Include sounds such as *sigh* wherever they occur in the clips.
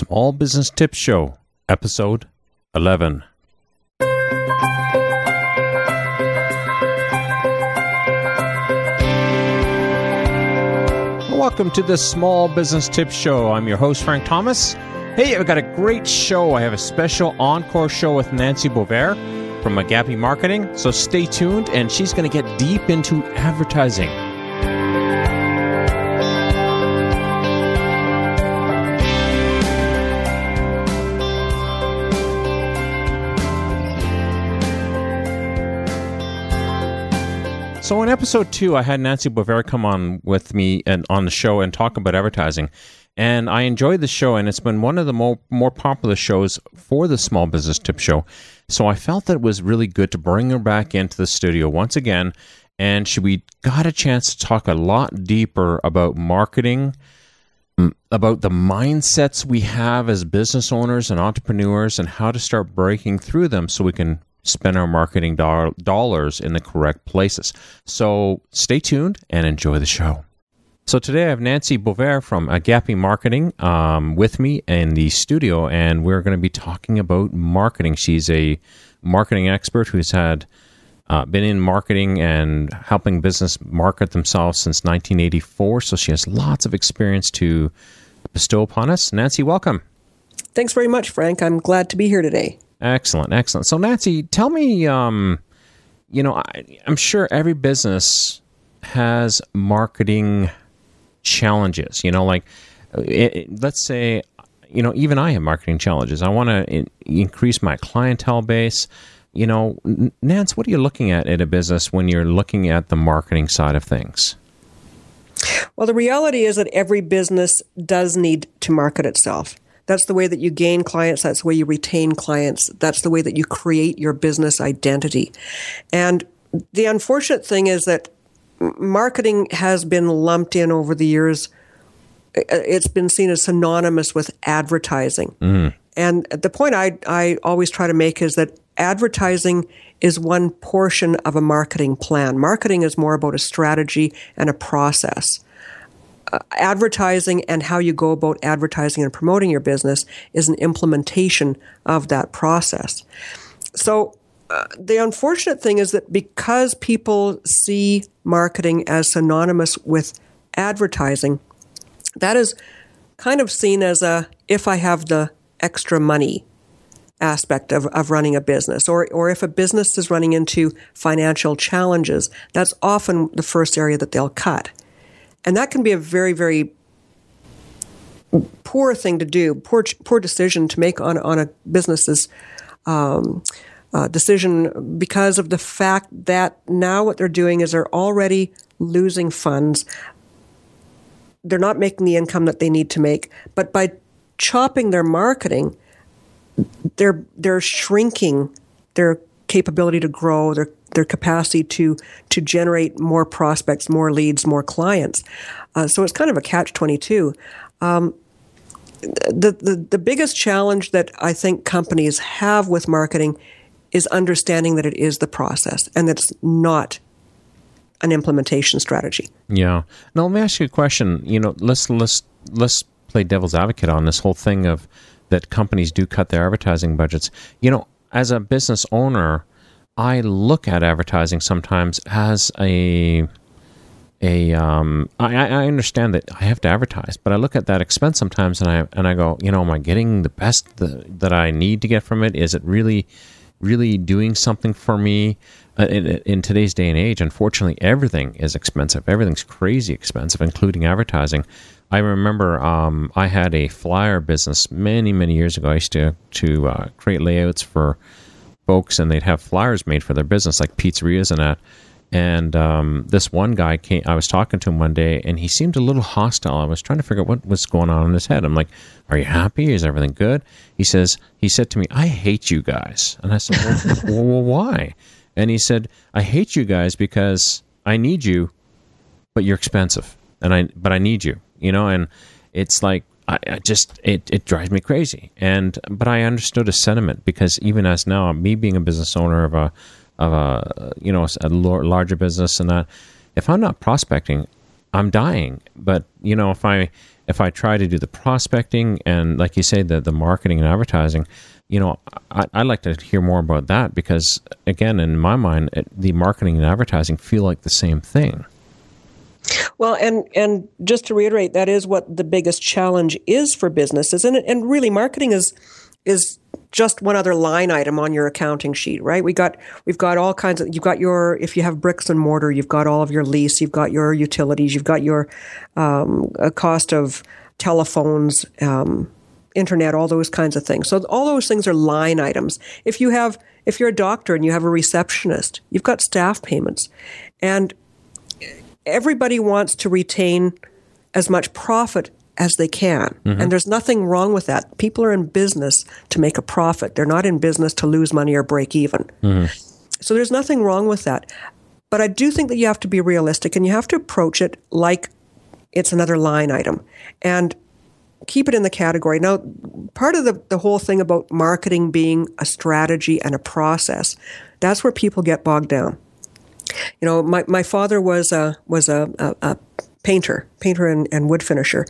Small Business Tips Show, Episode 11. Welcome to the Small Business Tips Show. I'm your host, Frank Thomas. Hey, I've got a great show. I have a special encore show with Nancy Boisvert from Agape Marketing. So stay tuned, and she's going to get deep into advertising. So in episode two, I had Nancy Boisvert come on with me and on the show and talk about advertising. And I enjoyed the show, and it's been one of the more, more popular shows for the Small Business Tip Show. So I felt that it was really good to bring her back into the studio once again. And she, we got a chance to talk a lot deeper about marketing, about the mindsets we have as business owners and entrepreneurs, and how to start breaking through them so we can spend our marketing do- dollars in the correct places. So stay tuned and enjoy the show. So today I have Nancy Boisvert from Agape Marketing um, with me in the studio, and we're going to be talking about marketing. She's a marketing expert who's had uh, been in marketing and helping business market themselves since 1984. So she has lots of experience to bestow upon us. Nancy, welcome. Thanks very much, Frank. I'm glad to be here today. Excellent, excellent. So, Nancy, tell me, um, you know, I, I'm sure every business has marketing challenges. You know, like it, it, let's say, you know, even I have marketing challenges. I want to in, increase my clientele base. You know, Nance, what are you looking at in a business when you're looking at the marketing side of things? Well, the reality is that every business does need to market itself. That's the way that you gain clients. That's the way you retain clients. That's the way that you create your business identity. And the unfortunate thing is that marketing has been lumped in over the years. It's been seen as synonymous with advertising. Mm. And the point I, I always try to make is that advertising is one portion of a marketing plan. Marketing is more about a strategy and a process advertising and how you go about advertising and promoting your business is an implementation of that process. So, uh, the unfortunate thing is that because people see marketing as synonymous with advertising, that is kind of seen as a if I have the extra money aspect of, of running a business, or, or if a business is running into financial challenges, that's often the first area that they'll cut. And that can be a very, very poor thing to do, poor poor decision to make on on a business's um, uh, decision because of the fact that now what they're doing is they're already losing funds. They're not making the income that they need to make, but by chopping their marketing, they're they're shrinking their capability to grow, their their capacity to to generate more prospects, more leads, more clients. Uh, so it's kind of a catch twenty two. Um, the, the the biggest challenge that I think companies have with marketing is understanding that it is the process and that it's not an implementation strategy. Yeah. Now let me ask you a question. You know, let's let's let's play devil's advocate on this whole thing of that companies do cut their advertising budgets. You know, as a business owner, I look at advertising sometimes as a a um, I, I understand that I have to advertise, but I look at that expense sometimes and I and I go, you know, am I getting the best that I need to get from it? Is it really really doing something for me? Uh, in, in, today's day and age, unfortunately, everything is expensive. Everything's crazy expensive, including advertising. I remember um, I had a flyer business many, many years ago. I used to to uh, create layouts for folks and they'd have flyers made for their business, like pizzerias and that. And um, this one guy came, I was talking to him one day and he seemed a little hostile. I was trying to figure out what was going on in his head. I'm like, Are you happy? Is everything good? He says, He said to me, I hate you guys. And I said, Well, *laughs* well why? And he said, I hate you guys because I need you, but you're expensive. And I, but I need you, you know, and it's like, I, I, just it, it drives me crazy. And but I understood a sentiment because even as now, me being a business owner of a of a you know a larger business and that, if I'm not prospecting, I'm dying. But you know, if I if I try to do the prospecting and, like you say, the the marketing and advertising, you know, I, would like to hear more about that because, again, in my mind, it, the marketing and advertising feel like the same thing. Well, and and just to reiterate, that is what the biggest challenge is for businesses, and and really, marketing is is just one other line item on your accounting sheet, right? We got we've got all kinds of you've got your if you have bricks and mortar, you've got all of your lease, you've got your utilities, you've got your um, cost of telephones, um, internet, all those kinds of things. So all those things are line items. If you have if you're a doctor and you have a receptionist, you've got staff payments, and everybody wants to retain as much profit as they can. Mm-hmm. And there's nothing wrong with that. People are in business to make a profit. They're not in business to lose money or break even. Mm-hmm. So there's nothing wrong with that. But I do think that you have to be realistic and you have to approach it like it's another line item and keep it in the category. Now, part of the, the whole thing about marketing being a strategy and a process, that's where people get bogged down. You know, my, my father was a, was a, a, a painter, painter and, and wood finisher,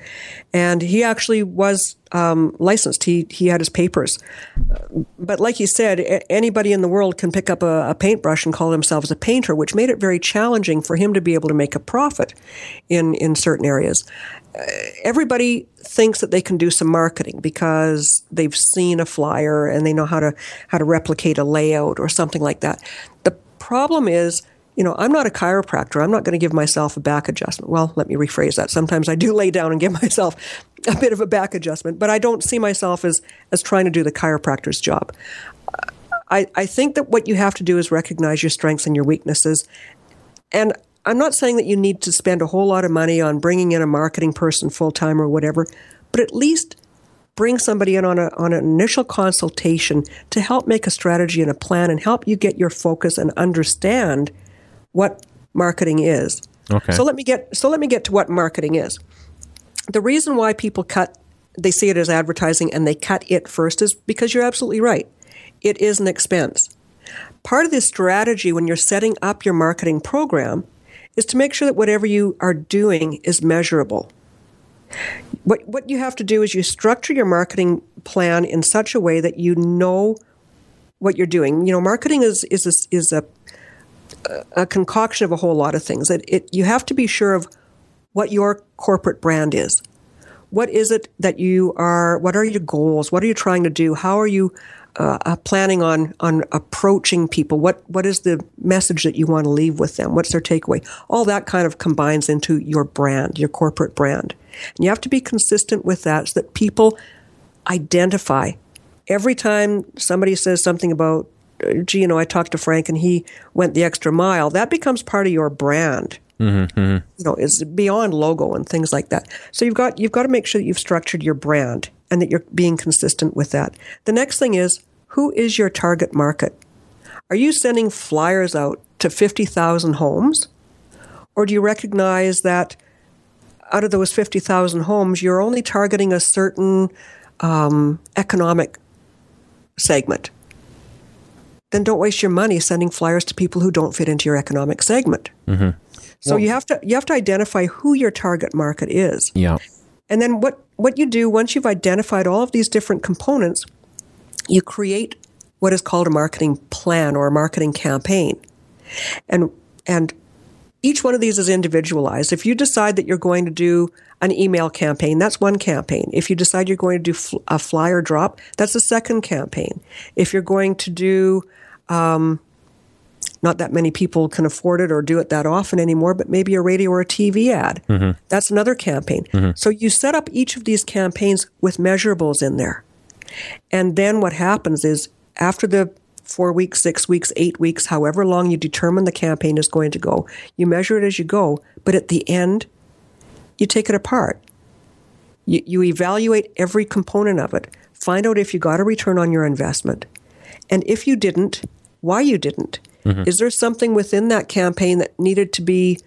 and he actually was um, licensed. He he had his papers, but like you said, anybody in the world can pick up a, a, paintbrush and call themselves a painter, which made it very challenging for him to be able to make a profit in in certain areas. Uh, everybody thinks that they can do some marketing because they've seen a flyer and they know how to how to replicate a layout or something like that. The problem is you know, I'm not a chiropractor. I'm not going to give myself a back adjustment. Well, let me rephrase that. Sometimes I do *laughs* lay down and give myself a bit of a back adjustment, but I don't see myself as, as trying to do the chiropractor's job. I, I think that what you have to do is recognize your strengths and your weaknesses. And I'm not saying that you need to spend a whole lot of money on bringing in a marketing person full time or whatever, but at least bring somebody in on, a, on an initial consultation to help make a strategy and a plan and help you get your focus and understand – what marketing is. Okay. So let me get so let me get to what marketing is. The reason why people cut they see it as advertising and they cut it first is because you're absolutely right. It is an expense. Part of the strategy when you're setting up your marketing program is to make sure that whatever you are doing is measurable. What what you have to do is you structure your marketing plan in such a way that you know what you're doing. You know, marketing is is a, is a a concoction of a whole lot of things. It, it, you have to be sure of what your corporate brand is. What is it that you are? What are your goals? What are you trying to do? How are you uh, uh, planning on on approaching people? What what is the message that you want to leave with them? What's their takeaway? All that kind of combines into your brand, your corporate brand. And you have to be consistent with that so that people identify every time somebody says something about gee, you know, I talked to Frank and he went the extra mile, that becomes part of your brand. Mm-hmm, mm-hmm. You know, it's beyond logo and things like that. So you've got you've got to make sure that you've structured your brand and that you're being consistent with that. The next thing is who is your target market? Are you sending flyers out to 50,000 homes? Or do you recognize that out of those 50,000 homes, you're only targeting a certain um, economic segment? Then don't waste your money sending flyers to people who don't fit into your economic segment. Mm-hmm. So well, you have to you have to identify who your target market is. Yeah. And then what what you do once you've identified all of these different components, you create what is called a marketing plan or a marketing campaign. And and each one of these is individualized. If you decide that you're going to do an email campaign, that's one campaign. If you decide you're going to do a flyer drop, that's a second campaign. If you're going to do um, not that many people can afford it or do it that often anymore, but maybe a radio or a TV ad. Mm-hmm. That's another campaign. Mm-hmm. So you set up each of these campaigns with measurables in there. And then what happens is after the four weeks, six weeks, eight weeks, however long you determine the campaign is going to go, you measure it as you go, but at the end, you take it apart. You, you evaluate every component of it, find out if you got a return on your investment. And if you didn't, why you didn't. Mm-hmm. Is there something within that campaign that needed to be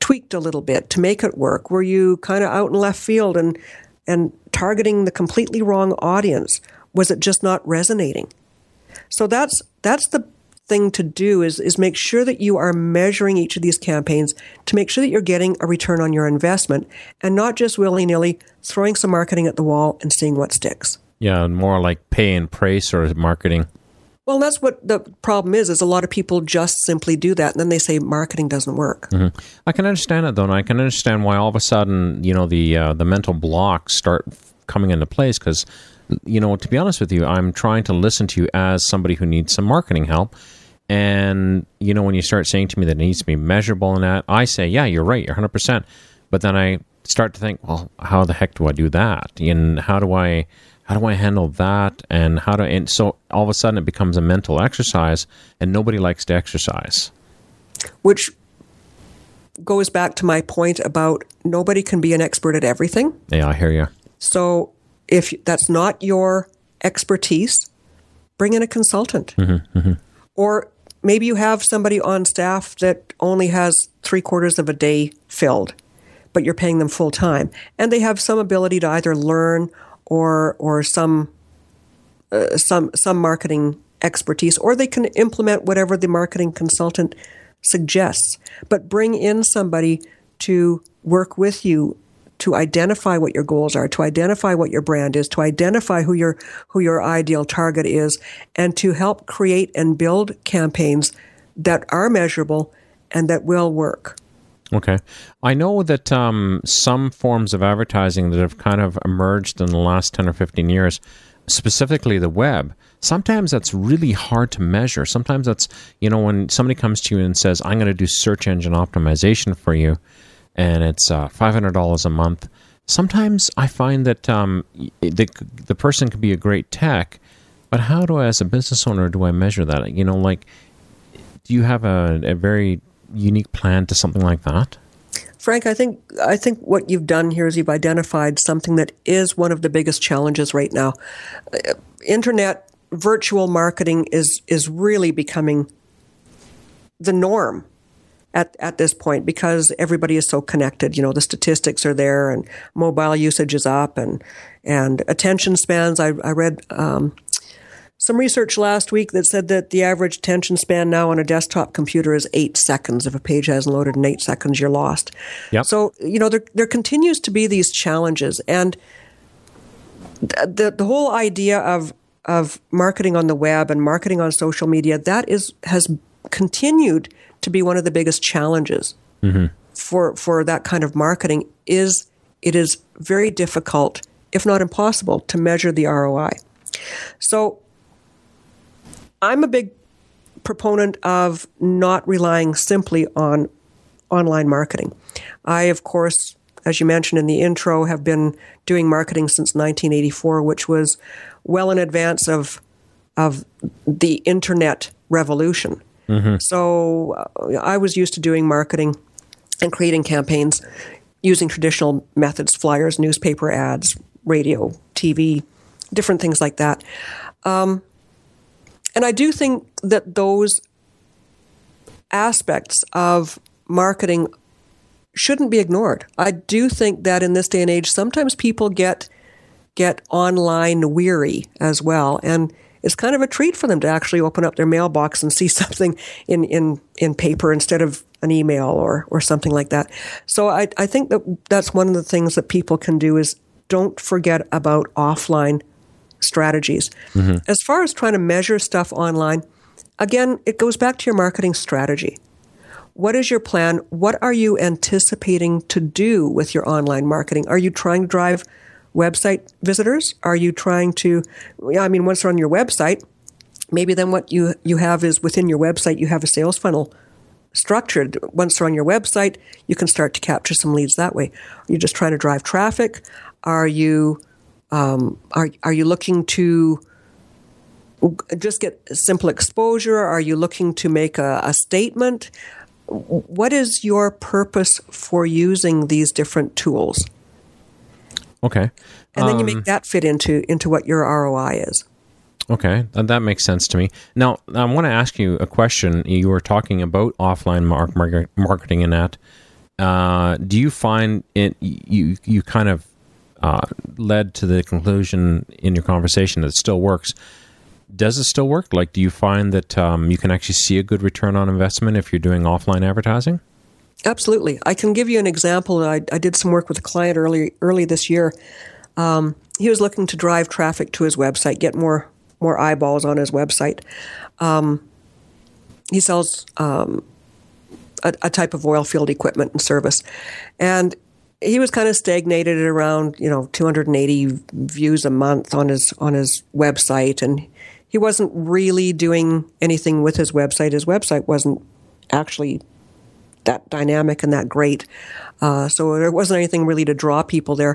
tweaked a little bit to make it work? Were you kind of out in left field and and targeting the completely wrong audience? Was it just not resonating? So that's that's the thing to do is is make sure that you are measuring each of these campaigns to make sure that you're getting a return on your investment and not just willy-nilly throwing some marketing at the wall and seeing what sticks. Yeah, more like pay and pray sort of marketing. Well, that's what the problem is. Is a lot of people just simply do that, and then they say marketing doesn't work. Mm-hmm. I can understand it though, and I can understand why all of a sudden, you know, the uh, the mental blocks start coming into place because, you know, to be honest with you, I'm trying to listen to you as somebody who needs some marketing help, and you know, when you start saying to me that it needs to be measurable and that, I say, yeah, you're right, you're 100. percent But then I start to think, well, how the heck do I do that? And how do I how do I handle that? And how do and so all of a sudden it becomes a mental exercise, and nobody likes to exercise. Which goes back to my point about nobody can be an expert at everything. Yeah, I hear you. So if that's not your expertise, bring in a consultant. Mm-hmm, mm-hmm. Or maybe you have somebody on staff that only has three quarters of a day filled, but you're paying them full time, and they have some ability to either learn or or some uh, some some marketing expertise, or they can implement whatever the marketing consultant suggests. But bring in somebody to work with you to identify what your goals are, to identify what your brand is, to identify who your who your ideal target is, and to help create and build campaigns that are measurable and that will work. Okay. I know that um, some forms of advertising that have kind of emerged in the last 10 or 15 years, specifically the web, sometimes that's really hard to measure. Sometimes that's, you know, when somebody comes to you and says, I'm going to do search engine optimization for you, and it's uh, $500 a month. Sometimes I find that um, the, the person could be a great tech, but how do I, as a business owner, do I measure that? You know, like, do you have a, a very unique plan to something like that? Frank, I think I think what you've done here is you've identified something that is one of the biggest challenges right now. Uh, internet virtual marketing is is really becoming the norm at, at this point because everybody is so connected. You know, the statistics are there and mobile usage is up and, and attention spans. I, I read, um, some research last week that said that the average attention span now on a desktop computer is eight seconds. If a page hasn't loaded in eight seconds, you're lost. Yep. So, you know, there, there continues to be these challenges. And the, the whole idea of, of marketing on the web and marketing on social media, that is, has continued to be one of the biggest challenges mm-hmm. for, for that kind of marketing is it is very difficult, if not impossible, to measure the ROI. So I'm a big proponent of not relying simply on online marketing. I, of course, as you mentioned in the intro, have been doing marketing since 1984, which was well in advance of of the internet revolution. Mm-hmm. So uh, I was used to doing marketing and creating campaigns using traditional methods, flyers, newspaper ads, radio, TV, different things like that. Um, and I do think that those aspects of marketing shouldn't be ignored. I do think that in this day and age, sometimes people get get online weary as well, and it's kind of a treat for them to actually open up their mailbox and see *laughs* something in in in paper instead of an email or or something like that. So I I think that that's one of the things that people can do is don't forget about offline strategies. Mm-hmm. As far as trying to measure stuff online, again, it goes back to your marketing strategy. What is your plan? What are you anticipating to do with your online marketing? Are you trying to drive website visitors? Are you trying to, I mean, once they're on your website, maybe then what you, you have is within your website, you have a sales funnel structured. Once they're on your website, you can start to capture some leads that way. Are you just trying to drive traffic? Are you um, are are you looking to just get simple exposure? Are you looking to make a, a statement? What is your purpose for using these different tools? Okay, and then you make um, that fit into into what your ROI is. Okay, that makes sense to me. Now, I want to ask you a question. You were talking about offline mark, marketing and that. Uh, do you find it you you kind of uh, led to the conclusion in your conversation that it still works. does it still work? Like, do you find that um, you can actually see a good return on investment if you're doing offline advertising? Absolutely. I can give you an example. I, I did some work with a client early early this year. Um, he was looking to drive traffic to his website, get more more eyeballs on his website. Um, he sells um, a, a, type of oil field equipment and service, and he was kind of stagnated at around you know 280 views a month on his on his website, and he wasn't really doing anything with his website. His website wasn't actually that dynamic and that great, uh, so there wasn't anything really to draw people there.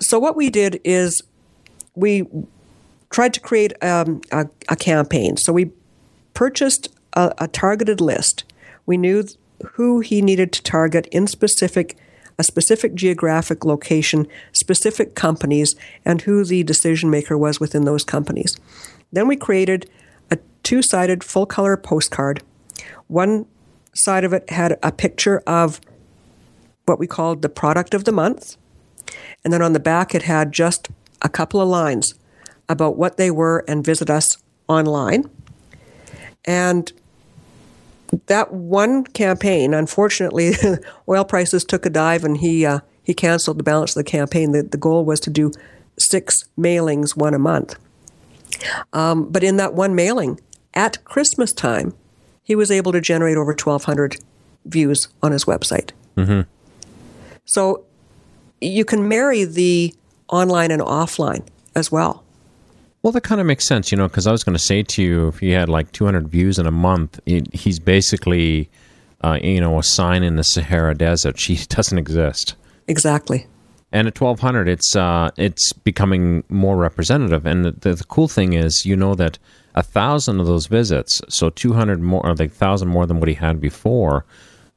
So what we did is we tried to create um, a, a, campaign. So we purchased a, a targeted list. We knew who he needed to target in specific a specific geographic location, specific companies, and who the decision maker was within those companies. Then we created a two sided full color postcard. One side of it had a picture of what we called the product of the month. And then on the back, it had just a couple of lines about what they were and visit us online. And that one campaign, unfortunately, *laughs* oil prices took a dive and he, uh, he canceled the balance of the campaign. The, the goal was to do six mailings, one a month. Um, but in that one mailing, at Christmas time, he was able to generate over 1,200 views on his website. Mm-hmm. So you can marry the online and offline as well. Well, that kind of makes sense, you know, because I was going to say to you, if he had like 200 views in a month, it, he's basically, uh, you know, a sign in the Sahara Desert. *laughs* She doesn't exist. Exactly. And at 1200, it's uh, it's becoming more representative. And the, the, the cool thing is, you know, that a thousand of those visits, so 200 more, or like thousand more than what he had before,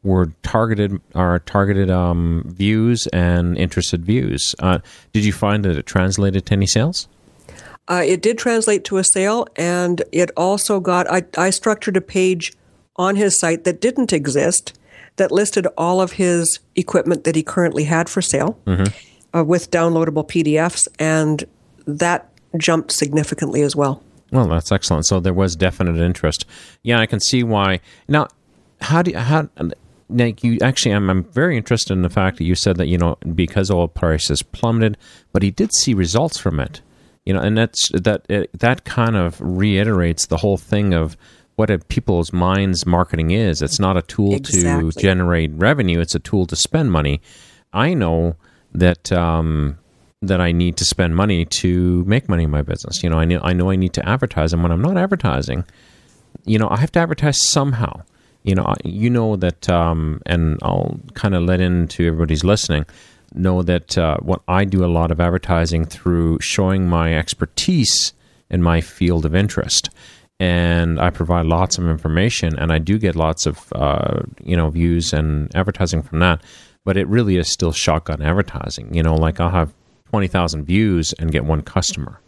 were targeted are targeted um, views and interested views. Uh, did you find that it translated to any sales? Uh, it did translate to a sale, and it also got. I, I structured a page on his site that didn't exist that listed all of his equipment that he currently had for sale mm-hmm. uh, with downloadable PDFs, and that jumped significantly as well. Well, that's excellent. So there was definite interest. Yeah, I can see why. Now, how do you, how Nick, you actually, I'm, I'm very interested in the fact that you said that you know because oil prices plummeted, but he did see results from it you know, and that's that it, that kind of reiterates the whole thing of what a people's minds marketing is. It's not a tool exactly. to generate revenue; it's a tool to spend money. I know that um, that I need to spend money to make money in my business. You know, I know I know I need to advertise, and when I'm not advertising, you know, I have to advertise somehow. You know, you know that, um, and I'll kind of let into everybody's listening know that uh, what I do a lot of advertising through showing my expertise in my field of interest. And I provide lots of information, and I do get lots of uh, you know views and advertising from that. But it really is still shotgun advertising. You know, like I'll have twenty thousand views and get one customer.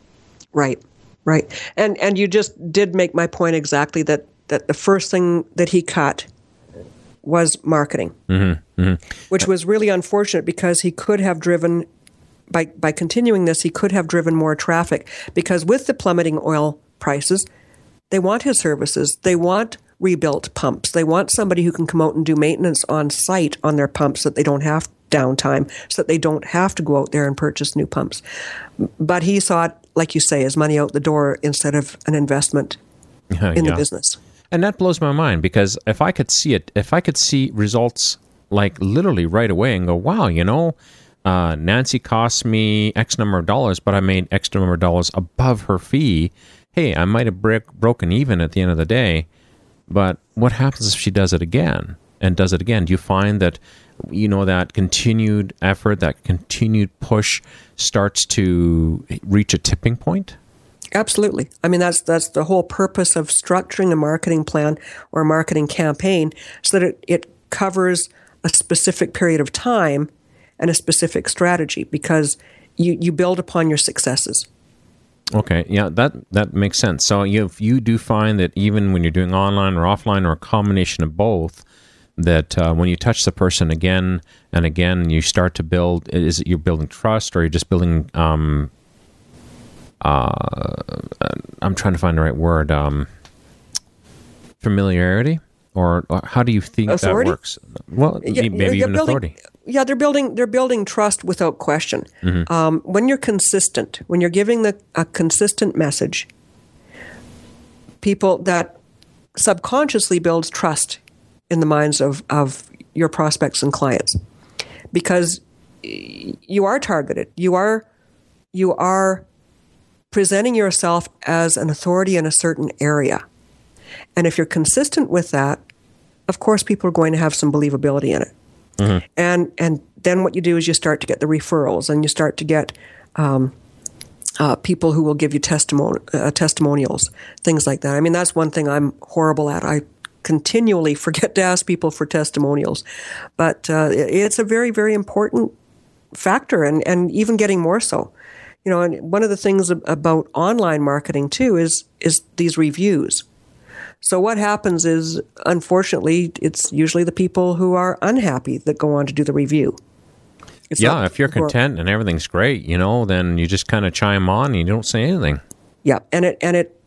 Right, right, and and you just did make my point exactly that that the first thing that he cut was marketing, mm-hmm, mm-hmm. which was really unfortunate because he could have driven by by continuing this, he could have driven more traffic because with the plummeting oil prices, they want his services. They want rebuilt pumps. They want somebody who can come out and do maintenance on site on their pumps that they don't have downtime, so that they don't have to go out there and purchase new pumps. But he saw it, like you say, as money out the door instead of an investment *laughs* in yeah. the business. And that blows my mind because if I could see it, if I could see results like literally right away and go, wow, you know, uh, Nancy cost me X number of dollars, but I made X number of dollars above her fee. Hey, I might have break, broken even at the end of the day, but what happens if she does it again and does it again? Do you find that, you know, that continued effort, that continued push starts to reach a tipping point? Absolutely. I mean, that's that's the whole purpose of structuring a marketing plan or a marketing campaign, so that it, it covers a specific period of time and a specific strategy, because you you build upon your successes. Okay, yeah, that that makes sense. So you you do find that even when you're doing online or offline or a combination of both, that uh, when you touch the person again and again, you start to build. Is it you're building trust, or you're just building um, uh, I'm trying to find the right word. Um, familiarity, or, or how do you think Authority? that works? Well, Yeah, maybe even building- authority. Yeah, they're building they're building trust without question. Mm-hmm. Um, when you're consistent, when you're giving the a consistent message, people that subconsciously builds trust in the minds of of your prospects and clients, because you are targeted. You are you are presenting yourself as an authority in a certain area, and if you're consistent with that, of course, people are going to have some believability in it and and then what you do is you start to get the referrals and you start to get um, uh, people who will give you testimon- uh, testimonials, things like that. I mean, that's one thing I'm horrible at. I continually forget to ask people for testimonials, but uh, it's a very very important factor, and and even getting more so. You know, and one of the things about online marketing too is is these reviews. So what happens is, unfortunately, it's usually the people who are unhappy that go on to do the review. It's Yeah, if you're people who are- content and everything's great, you know, then you just kind of chime on and you don't say anything. yeah, and it and it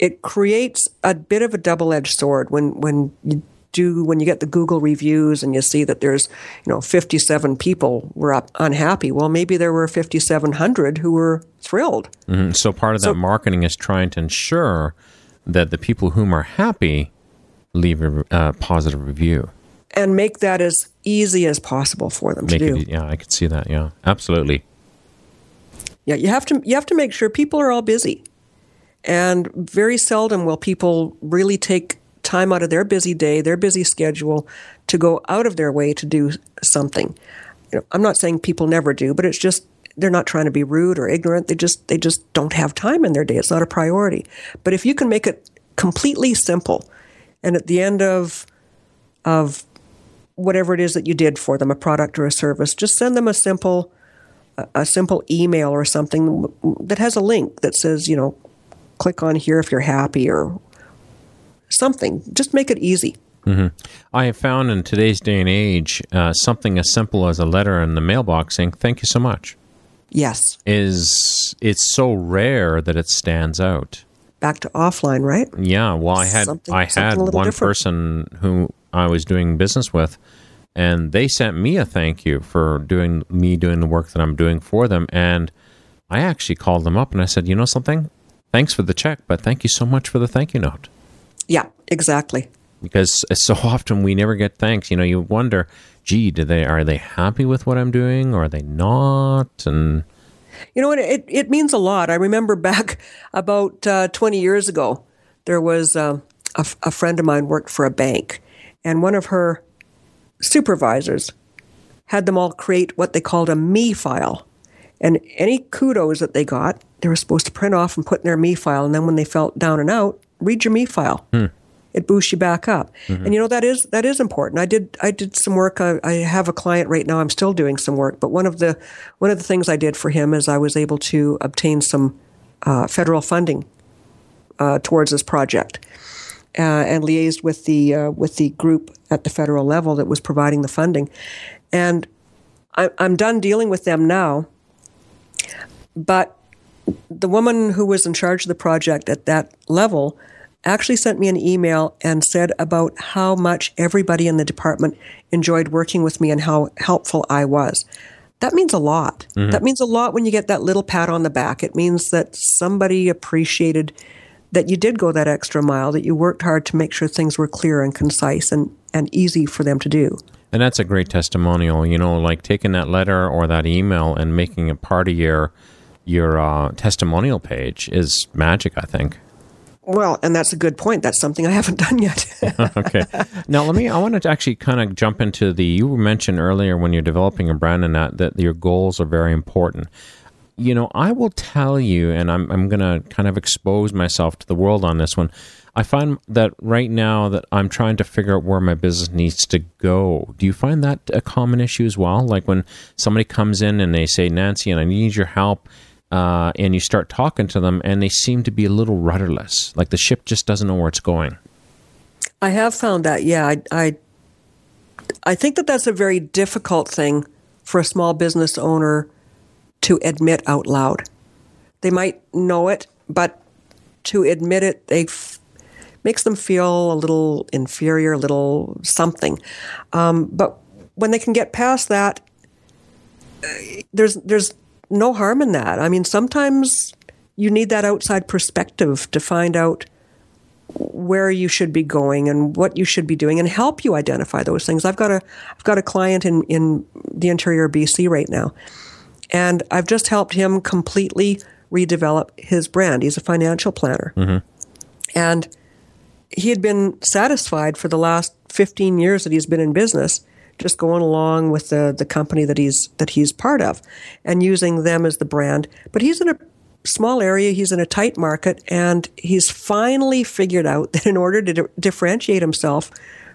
it creates a bit of a double edged sword when when you do when you get the Google reviews and you see that there's you know 57 people were up unhappy. Well, maybe there were 5,700 who were thrilled. Mm, So part of that marketing is trying to ensure that the people whom are happy leave a uh, positive review. and make that as easy as possible for them Make to do. it, yeah, I could see that. Yeah, absolutely. Yeah, you have to you have to make sure people are all busy. And very seldom will people really take time out of their busy day, their busy schedule to go out of their way to do something. You know, I'm not saying people never do, but it's just they're not trying to be rude or ignorant. They just they just don't have time in their day. It's not a priority. But if you can make it completely simple and at the end of of whatever it is that you did for them, a product or a service, just send them a simple a simple email or something that has a link that says, you know, click on here if you're happy or something. Just make it easy. I have found in today's day and age, uh, something as simple as a letter in the mailbox saying "Thank you so much" Yes. is it's so rare that it stands out. Back to offline, right? Yeah, well, I had Something- I had one different. person who I was doing business with, and they sent me a thank you for doing me doing the work that I'm doing for them, and I actually called them up and I said, you know something, thanks for the check, but thank you so much for the thank you note Yeah, exactly. because *laughs* so often we never get thanks. You know, you wonder, gee, do they are they happy with what I'm doing or are they not? And You know what? It, it means a lot. I remember *laughs* back about uh, 20 years ago, there was uh, a, a friend of mine worked for a bank, and one of her supervisors had them all create what they called a me file. And any kudos that they got, they were supposed to print off and put in their me file. And then when they felt down and out, read your me file. It boosts you back up. And you know that is that is important. I did I did some work. I, I have a client right now. I'm still doing some work. But one of the one of the things I did for him is I was able to obtain some uh, federal funding uh, towards this project, uh, and liaised with the uh, with the group at the federal level that was providing the funding. And I, I'm done dealing with them now. But the woman who was in charge of the project at that level actually sent me an email and said about how much everybody in the department enjoyed working with me and how helpful I was. That means a lot. Mm-hmm. That means a lot when you get that little pat on the back. It means that somebody appreciated that you did go that extra mile, that you worked hard to make sure things were clear and concise and, and easy for them to do. And that's a great testimonial. You know, like taking that letter or that email and making it part of your your uh, testimonial page is magic. I think. Well, and that's a good point. That's something I haven't *laughs* done yet. *laughs* okay. Now let me. I wanted to actually kind of jump into the. You mentioned earlier when you're developing a brand and that that your goals are very important. You know, I will tell you, and I'm I'm going to kind of expose myself to the world on this one. I find that right now that I'm trying to figure out where my business needs to go. Do you find that a common issue as well? Like when somebody comes in and they say, Nancy, and I need your help. Uh, and you start talking to them, and they seem to be a little rudderless. Like the ship just doesn't know where it's going. I have found that. Yeah, I, I, I think that that's a very difficult thing for a small business owner to admit out loud. They might know it, but to admit it, they makes them feel a little inferior, a little something. Um, but when they can get past that, uh, there's there's no harm in that. I mean, sometimes you need that outside perspective to find out where you should be going and what you should be doing and help you identify those things. I've got a I've got a client in in the interior BC right now. And I've just helped him completely redevelop his brand. He's a financial planner. Mm-hmm. And he had been satisfied for the last 15 years that he's been in business just going along with the, the company that he's that he's part of and using them as the brand. But he's in a small area he's in a tight market and he's finally figured out that in order to di- differentiate himself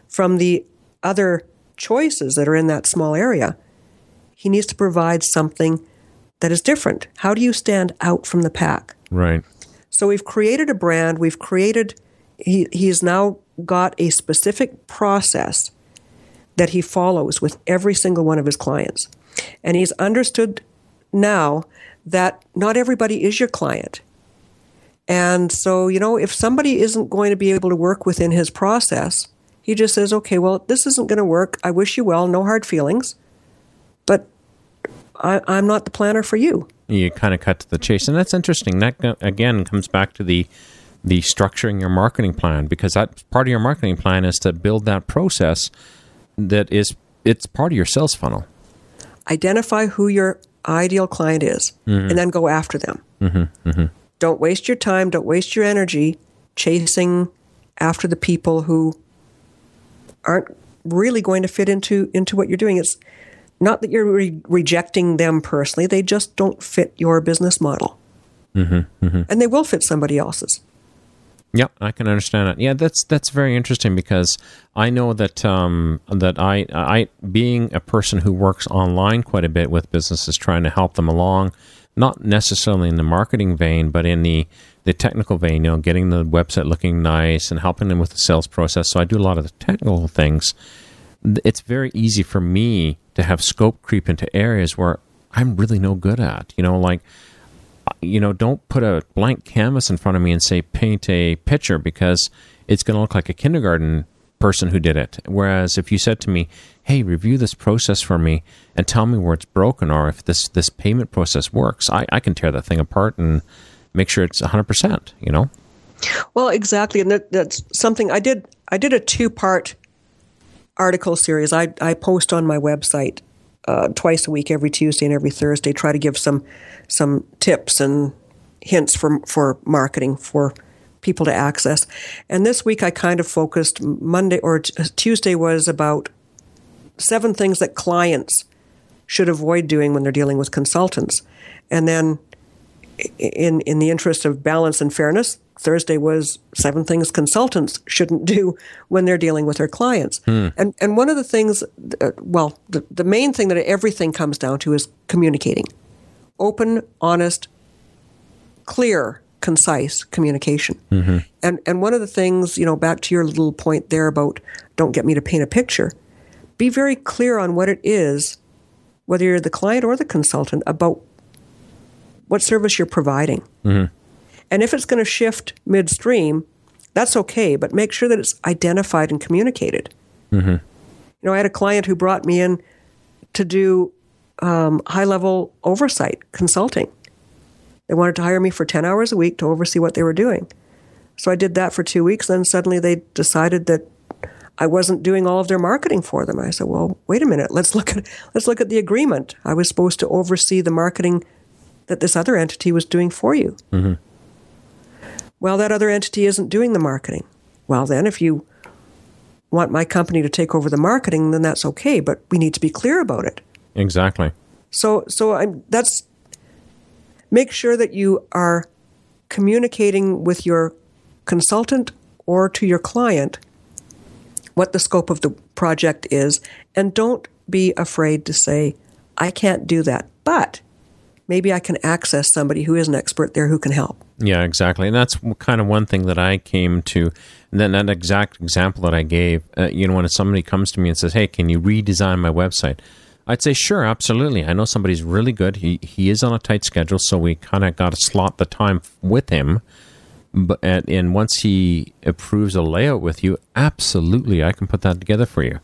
from the other choices that are in that small area he needs to provide something that is different. How do you stand out from the pack? Right. so we've created a brand, we've created, he, he's now got a specific process that he follows with every single one of his clients. And he's understood now that not everybody is your client. And so, you know, if somebody isn't going to be able to work within his process, he just says, okay, well, this isn't going to work. I wish you well, no hard feelings, but I, I'm not the planner for you. you kind of cut to the chase and that's interesting that again comes back to the the structuring your marketing plan because that part of your marketing plan is to build that process that is it's part of your sales funnel identify who your ideal client is mm-hmm. and then go after them. Mm-hmm, mm-hmm. Don't waste your time, don't waste your energy chasing after the people who aren't really going to fit into into what you're doing. It's not that you're re- rejecting them personally; they just don't fit your business model, and they will fit somebody else's. Yeah, I can understand it. Yeah, that's that's very interesting because I know that um, that I I being a person who works online quite a bit with businesses, trying to help them along, not necessarily in the marketing vein, but in the the technical vein. You know, getting the website looking nice and helping them with the sales process. So I do a lot of the technical things. It's very easy for me to have scope creep into areas where I'm really no good at. You know, like you know, don't put a blank canvas in front of me and say paint a picture because it's going to look like a kindergarten person who did it. Whereas if you said to me, "Hey, review this process for me and tell me where it's broken or if this this payment process works," I, I can tear that thing apart and make sure it's 100%, you know? Well, exactly, and that, that's something I did. I did a two-part article series. I I post on my website uh, twice a week, every Tuesday and every Thursday. Try to give some some tips and hints for for marketing for people to access. And this week, I kind of focused Monday or t- Tuesday was about seven things that clients should avoid doing when they're dealing with consultants, and then in in the interest of balance and fairness, Thursday was seven things consultants shouldn't do when they're dealing with their clients. And and one of the things, uh, well, the, the main thing that everything comes down to is communicating, open, honest, clear, concise communication. And and one of the things, you know, back to your little point there about don't get me to paint a picture. Be very clear on what it is, whether you're the client or the consultant, about what service you're providing. And if it's going to shift midstream, that's okay, but make sure that it's identified and communicated. You know, I had a client who brought me in to do um, high level oversight consulting. They wanted to hire me for 10 hours a week to oversee what they were doing. So I did that for two weeks. Then suddenly they decided that I wasn't doing all of their marketing for them. I said, "Well, wait a minute. Let's look at let's look at the agreement. I was supposed to oversee the marketing that this other entity was doing for you. Mm-hmm. Well, that other entity isn't doing the marketing. Well, then, if you want my company to take over the marketing, then that's okay. But we need to be clear about it. Exactly. So, so I'm, that's make sure that you are communicating with your consultant or to your client what the scope of the project is, and don't be afraid to say, "I can't do that," but maybe I can access somebody who is an expert there who can help. Yeah, exactly. And that's kind of one thing that I came to. And then that exact example that I gave, uh, you know, when somebody comes to me and says, "Hey, can you redesign my website?" I'd say, "Sure, absolutely. I know somebody's really good. He he is on a tight schedule, so we kind of got to slot the time with him." But and, and once he approves a layout with you, absolutely, I can put that together for you.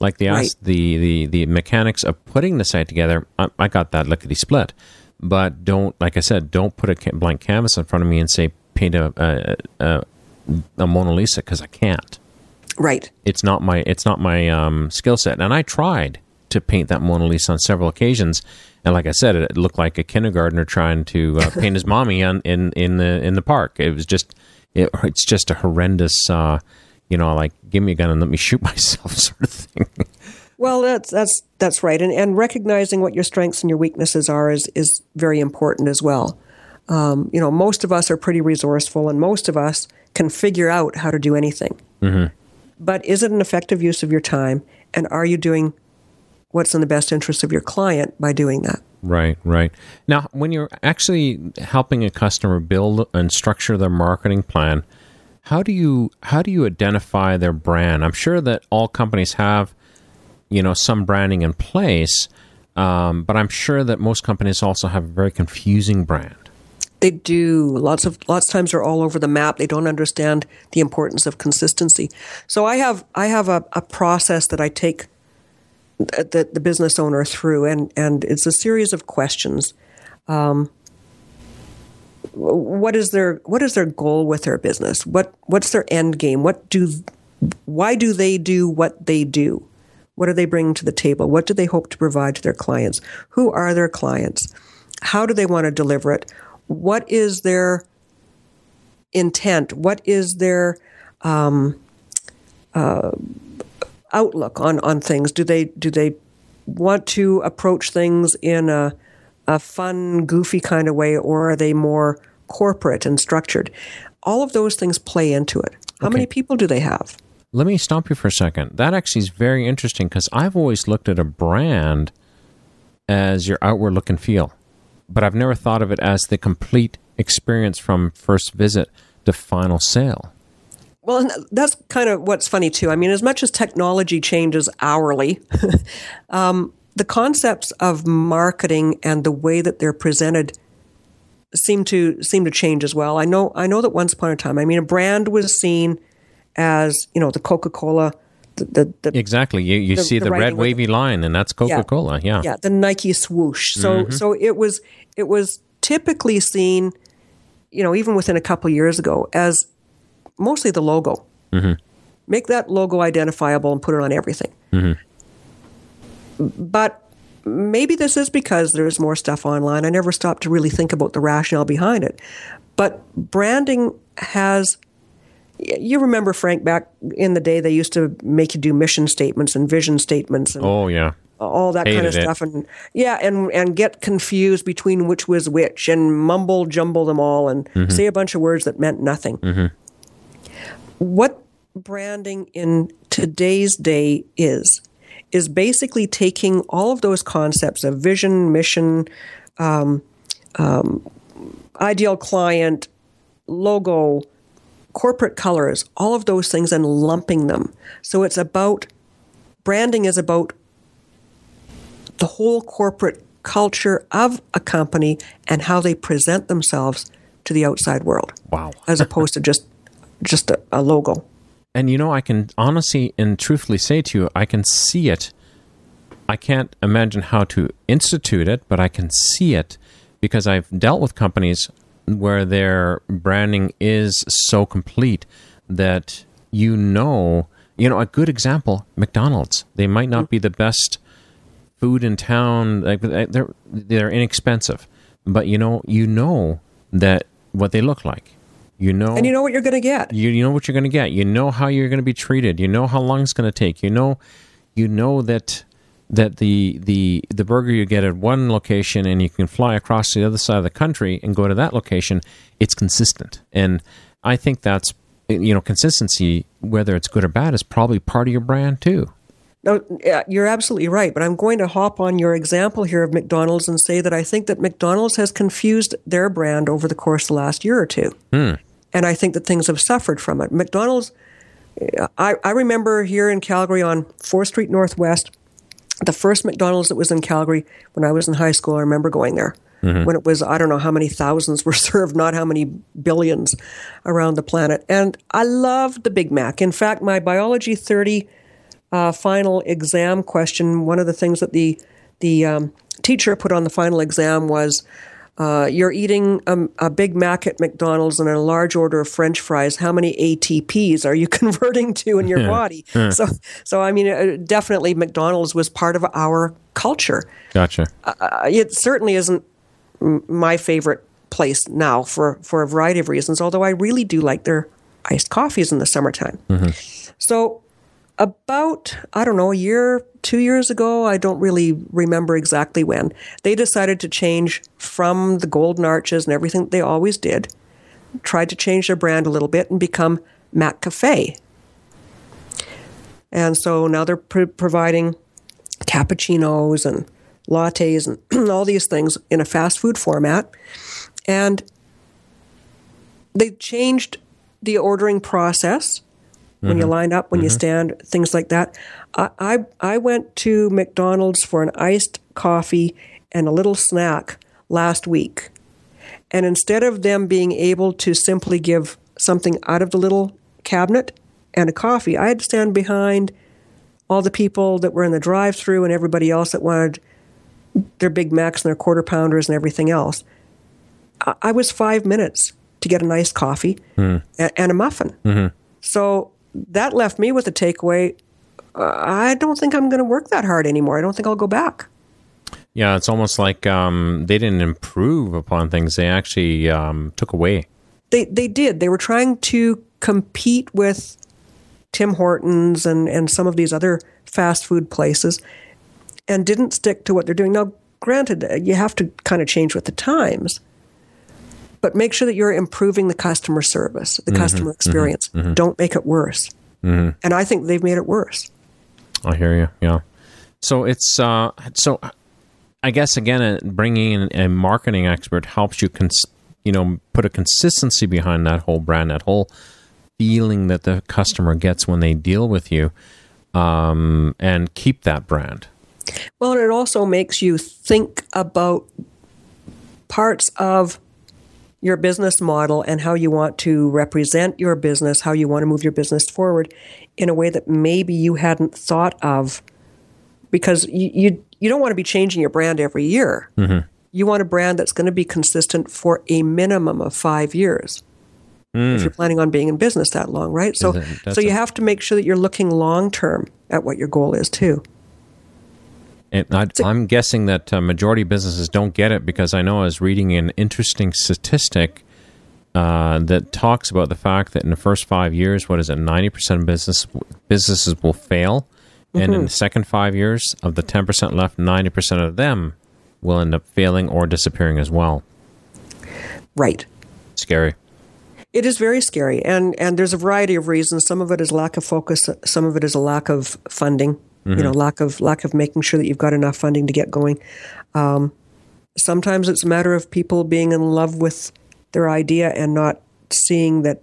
Like the Right. the, the the mechanics of putting the site together, I, I got that lickety split. But don't, like I said, don't put a blank canvas in front of me and say paint a a, a, a Mona Lisa because I can't. Right. It's not my it's not my um, skill set. And I tried to paint that Mona Lisa on several occasions, and like I said, it looked like a kindergartner trying to uh, *laughs* paint his mommy on, in in the in the park. It was just it, it's just a horrendous, uh, you know, like give me a gun and let me shoot *laughs* myself sort of thing. Well, that's that's that's right, and and recognizing what your strengths and your weaknesses are is is very important as well. Um, you know, most of us are pretty resourceful, and most of us can figure out how to do anything. But is it an effective use of your time, and are you doing what's in the best interest of your client by doing that? Right, right. Now, when you're actually helping a customer build and structure their marketing plan, how do you how do you identify their brand? I'm sure that all companies have, you know, some branding in place, um, but I'm sure that most companies also have a very confusing brand. They do. Lots of lots of times they're all over the map. They don't understand the importance of consistency. So I have I have a, a process that I take the, the business owner through, and and it's a series of questions. Um, what is their what is their goal with their business? What what's their end game? What do why do they do what they do? What are they bringing to the table? What do they hope to provide to their clients? Who are their clients? How do they want to deliver it? What is their intent? What is their um, uh, outlook on, on things? Do they do they want to approach things in a, a fun, goofy kind of way, or are they more corporate and structured? All of those things play into it. How many people do they have? Let me stop you for a second. That actually is very interesting because I've always looked at a brand as your outward look and feel, but I've never thought of it as the complete experience from first visit to final sale. Well, that's kind of what's funny too. I mean, as much as technology changes hourly, *laughs* um, the concepts of marketing and the way that they're presented seem to seem to change as well. I know I know that once upon a time, I mean, a brand was seen as you know the Coca Cola, the, the, the Exactly. You you The- see the red wavy line, and that's Coca Cola. Yeah. yeah the Nike swoosh. So mm-hmm. so it was it was typically seen, you know, even within a couple years ago as mostly the logo. Mm-hmm. Make that logo identifiable and put it on everything. Mm-hmm. But maybe this is because there's more stuff online. I never stopped to really think about the rationale behind it. But branding has you remember Frank back in the day they used to make you do mission statements and vision statements and Oh yeah. all that kind of it. stuff and yeah and and get confused between which was which and mumble jumble them all and Mm-hmm. say a bunch of words that meant nothing what branding in today's day is is basically taking all of those concepts of vision mission um, um, ideal client logo corporate colors all of those things and lumping them so it's about branding is about the whole corporate culture of a company and how they present themselves to the outside world Wow. as *laughs* opposed to just just a, a logo And you know, I can honestly and truthfully say to you, I can see it. I can't imagine how to institute it, but I can see it because I've dealt with companies where their branding is so complete that you know, you know, a good example, McDonald's. They might not be the best food in town. Like they're they're inexpensive, but you know, you know that what they look like. You know, and you know what you're going to get you, you know what you're going to get. You know how you're going to be treated. You know how long it's going to take. You know, you know that that the the the burger you get at one location and you can fly across to the other side of the country and go to that location. It's consistent, and I think that's you know consistency, whether it's good or bad, is probably part of your brand too. No, you're absolutely right. But I'm going to hop on your example here of McDonald's and say that I think that McDonald's has confused their brand over the course of the last year or two. Hmm. And I think that things have suffered from it. McDonald's, I, I remember here in Calgary on 4th Street Northwest, the first McDonald's that was in Calgary when I was in high school, I remember going there. mm-hmm. when it was I don't know how many thousands were *laughs* served, not how many billions around the planet. And I loved the Big Mac. In fact, my biology 30 uh, final exam question, one of the things that the the um, teacher put on the final exam was uh, you're eating a, a, Big Mac at McDonald's and a large order of French fries. How many ATPs are you *laughs* converting to in your body? so, so I mean, uh, definitely McDonald's was part of our culture. Gotcha. Uh, uh it certainly isn't my favorite place now for for a variety of reasons. Although I really do like their iced coffees in the summertime. Mm-hmm. So about, I don't know, a year, two years ago, I don't really remember exactly when, they decided to change from the golden arches and everything they always did, tried to change their brand a little bit and become McCafé. And so now they're pr- providing cappuccinos and lattes and *clears throat* all these things in a fast food format. And they changed the ordering process when you mm-hmm. line up, when mm-hmm. you stand, things like that. I, I, I went to McDonald's for an iced coffee and a little snack last week. And instead of them being able to simply give something out of the little cabinet and a coffee, I had to stand behind all the people that were in the drive through and everybody else that wanted their Big Macs and their quarter pounders and everything else. I, I was five minutes to get a nice coffee mm. and, and, a muffin. Mm-hmm. So that left me with a takeaway. Uh, I don't think I'm going to work that hard anymore. I don't think I'll go back. Yeah, it's almost like um, they didn't improve upon things; they actually um, took away. They they did. They were trying to compete with Tim Hortons and and some of these other fast food places, and didn't stick to what they're doing. Now, granted, you have to kind of change with the times but make sure that you're improving the customer service, the mm-hmm, customer mm-hmm. experience. Mm-hmm, Don't make it worse. Mm-hmm. And I think they've made it worse. I hear you. Yeah. So it's uh, so I guess again, uh, bringing in a marketing expert helps you, cons- you know, put a consistency behind that whole brand, that whole feeling that the customer gets when they deal with you, um, and keep that brand. Well, it also makes you think about parts of your business model and how you want to represent your business, how you want to move your business forward in a way that maybe you hadn't thought of because you you, you don't want to be changing your brand every year. Mm-hmm. You want a brand that's going to be consistent for a minimum of 5 years. Mm. If you're planning on being in business that long, right? So so you have to make sure that you're looking long term at what your goal is too. And I, am guessing that uh, majority of businesses don't get it because I know I was reading an interesting statistic uh, that talks about the fact that in the first five years, what is it, 90% of business businesses will fail, mm-hmm. and in mm-hmm. the second five years, of the 10% left, 90% of them will end up failing or disappearing as well. Right. Scary. It is very scary, and and there's a variety of reasons. Some of it is lack of focus. Some of it is a lack of funding. Mm-hmm. You know, mm-hmm. lack of lack of making sure that you've got enough funding to get going. Um, sometimes it's a matter of people being in love with their idea and not seeing that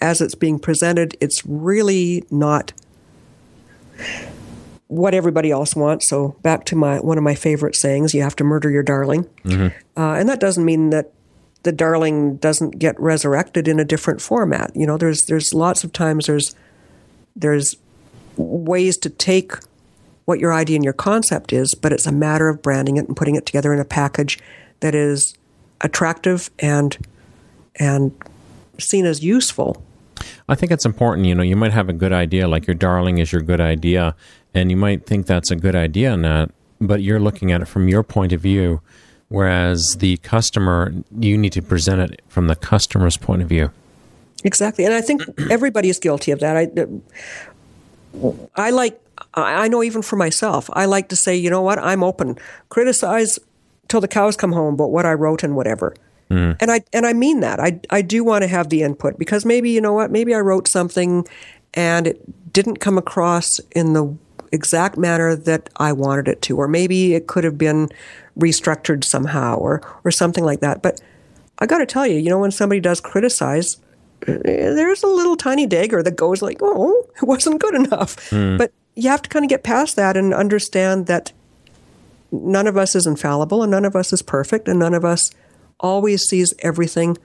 as it's being presented, it's really not what everybody else wants. So back to my one of my favorite sayings: "You have to murder your darling," mm-hmm. uh, and that doesn't mean that the darling doesn't get resurrected in a different format. You know, there's there's lots of times there's there's ways to take what your idea and your concept is, but it's a matter of branding it and putting it together in a package that is attractive and and seen as useful. I think it's important, you know, you might have a good idea, like your darling is your good idea, and you might think that's a good idea in that, but you're looking at it from your point of view, whereas the customer, you need to present it from the customer's point of view. Exactly. And I think everybody is guilty of that. I, I like, I know even for myself, I like to say, you know what, I'm open. Criticize till the cows come home about what I wrote and whatever. Mm. And I and I mean that. I I do want to have the input because maybe you know what, maybe I wrote something and it didn't come across in the exact manner that I wanted it to, or maybe it could have been restructured somehow, or or something like that. But I got to tell you, you know, when somebody does criticize, there's a little tiny dagger that goes like, oh, it wasn't good enough. Mm. But you have to kind of get past that and understand that none of us is infallible and none of us is perfect and none of us always sees everything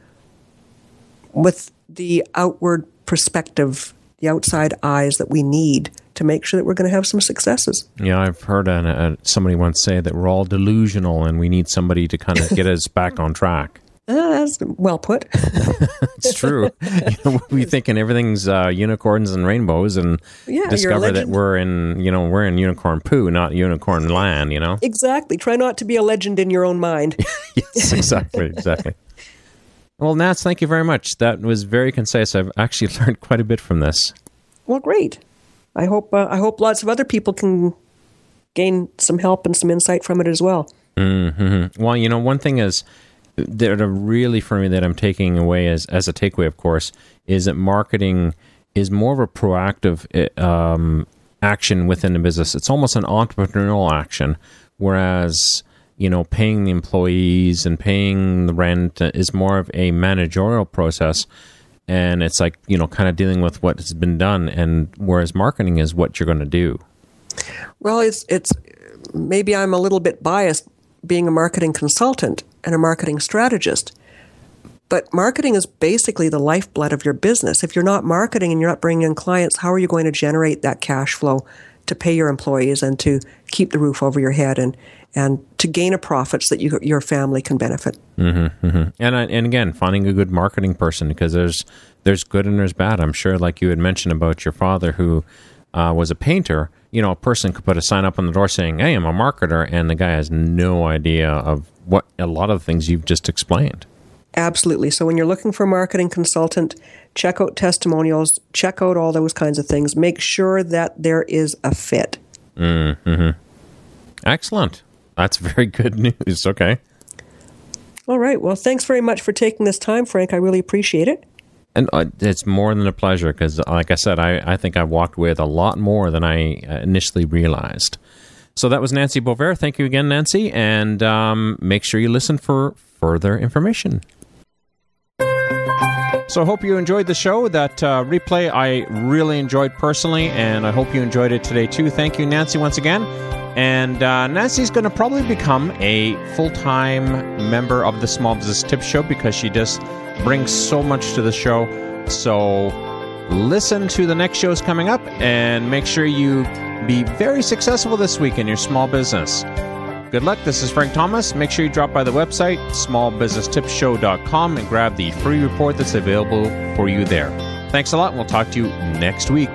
with the outward perspective, the outside eyes that we need to make sure that we're going to have some successes. Yeah, I've heard uh, uh, somebody once say that we're all delusional and we need somebody to kind of get us back on track. Uh, that's well put. *laughs* it's true. You know, we thinking everything's uh, unicorns and rainbows, and Yeah, discover that we're in, you know, we're in unicorn poo, not unicorn land. You know. exactly. Try not to be a legend in your own mind. *laughs* yes, exactly, exactly. Well, Nats, thank you very much. That was very concise. I've actually *laughs* learned quite a bit from this. well, great. I hope uh, I hope lots of other people can gain some help and some insight from it as well. Well, you know, one thing is that are really for me that I'm taking away as as a takeaway, of course, is that marketing is more of a proactive eh, um, action within the business. It's almost an entrepreneurial action, whereas you know paying the employees and paying the rent is more of a managerial process. And it's like you know, kind of dealing with what has been done, and whereas marketing is what you're going to do. Well, it's it's maybe I'm a little bit biased being a marketing consultant and a marketing strategist. But marketing is basically the lifeblood of your business. If you're not marketing and you're not bringing in clients, how are you going to generate that cash flow to pay your employees and to keep the roof over your head and and to gain a profits that you, your family can benefit? and I, and again finding a good marketing person because there's there's good and there's bad i'm sure like you had mentioned about your father who uh, was a painter you know a person could put a sign up on the door saying hey i'm a marketer and the guy has no idea of what a lot of the things you've just explained Absolutely. So when you're looking for a marketing consultant, check out testimonials, check out all those kinds of things. Make sure that there is a fit. Mm-hmm. excellent that's very good news okay All right. Well, thanks very much for taking this time, Frank. I really appreciate it. and uh, it's more than a pleasure because like i said I, I think i walked with a lot more than i uh, initially realized so that was nancy bover thank you again nancy and um, make sure you listen for further information So I hope you enjoyed the show. That uh, replay I really enjoyed personally, and I hope you enjoyed it today too. Thank you, Nancy, once again. And uh, Nancy's going to probably become a full time member of the Small Business Tips Show because she just brings so much to the show. So listen to the next shows coming up and make sure you be very successful this week in your small business. Good luck. This is Frank Thomas. Make sure you drop by the website, smallbusinesstipshow.com, and grab the free report that's available for you there. Thanks a lot, and we'll talk to you next week.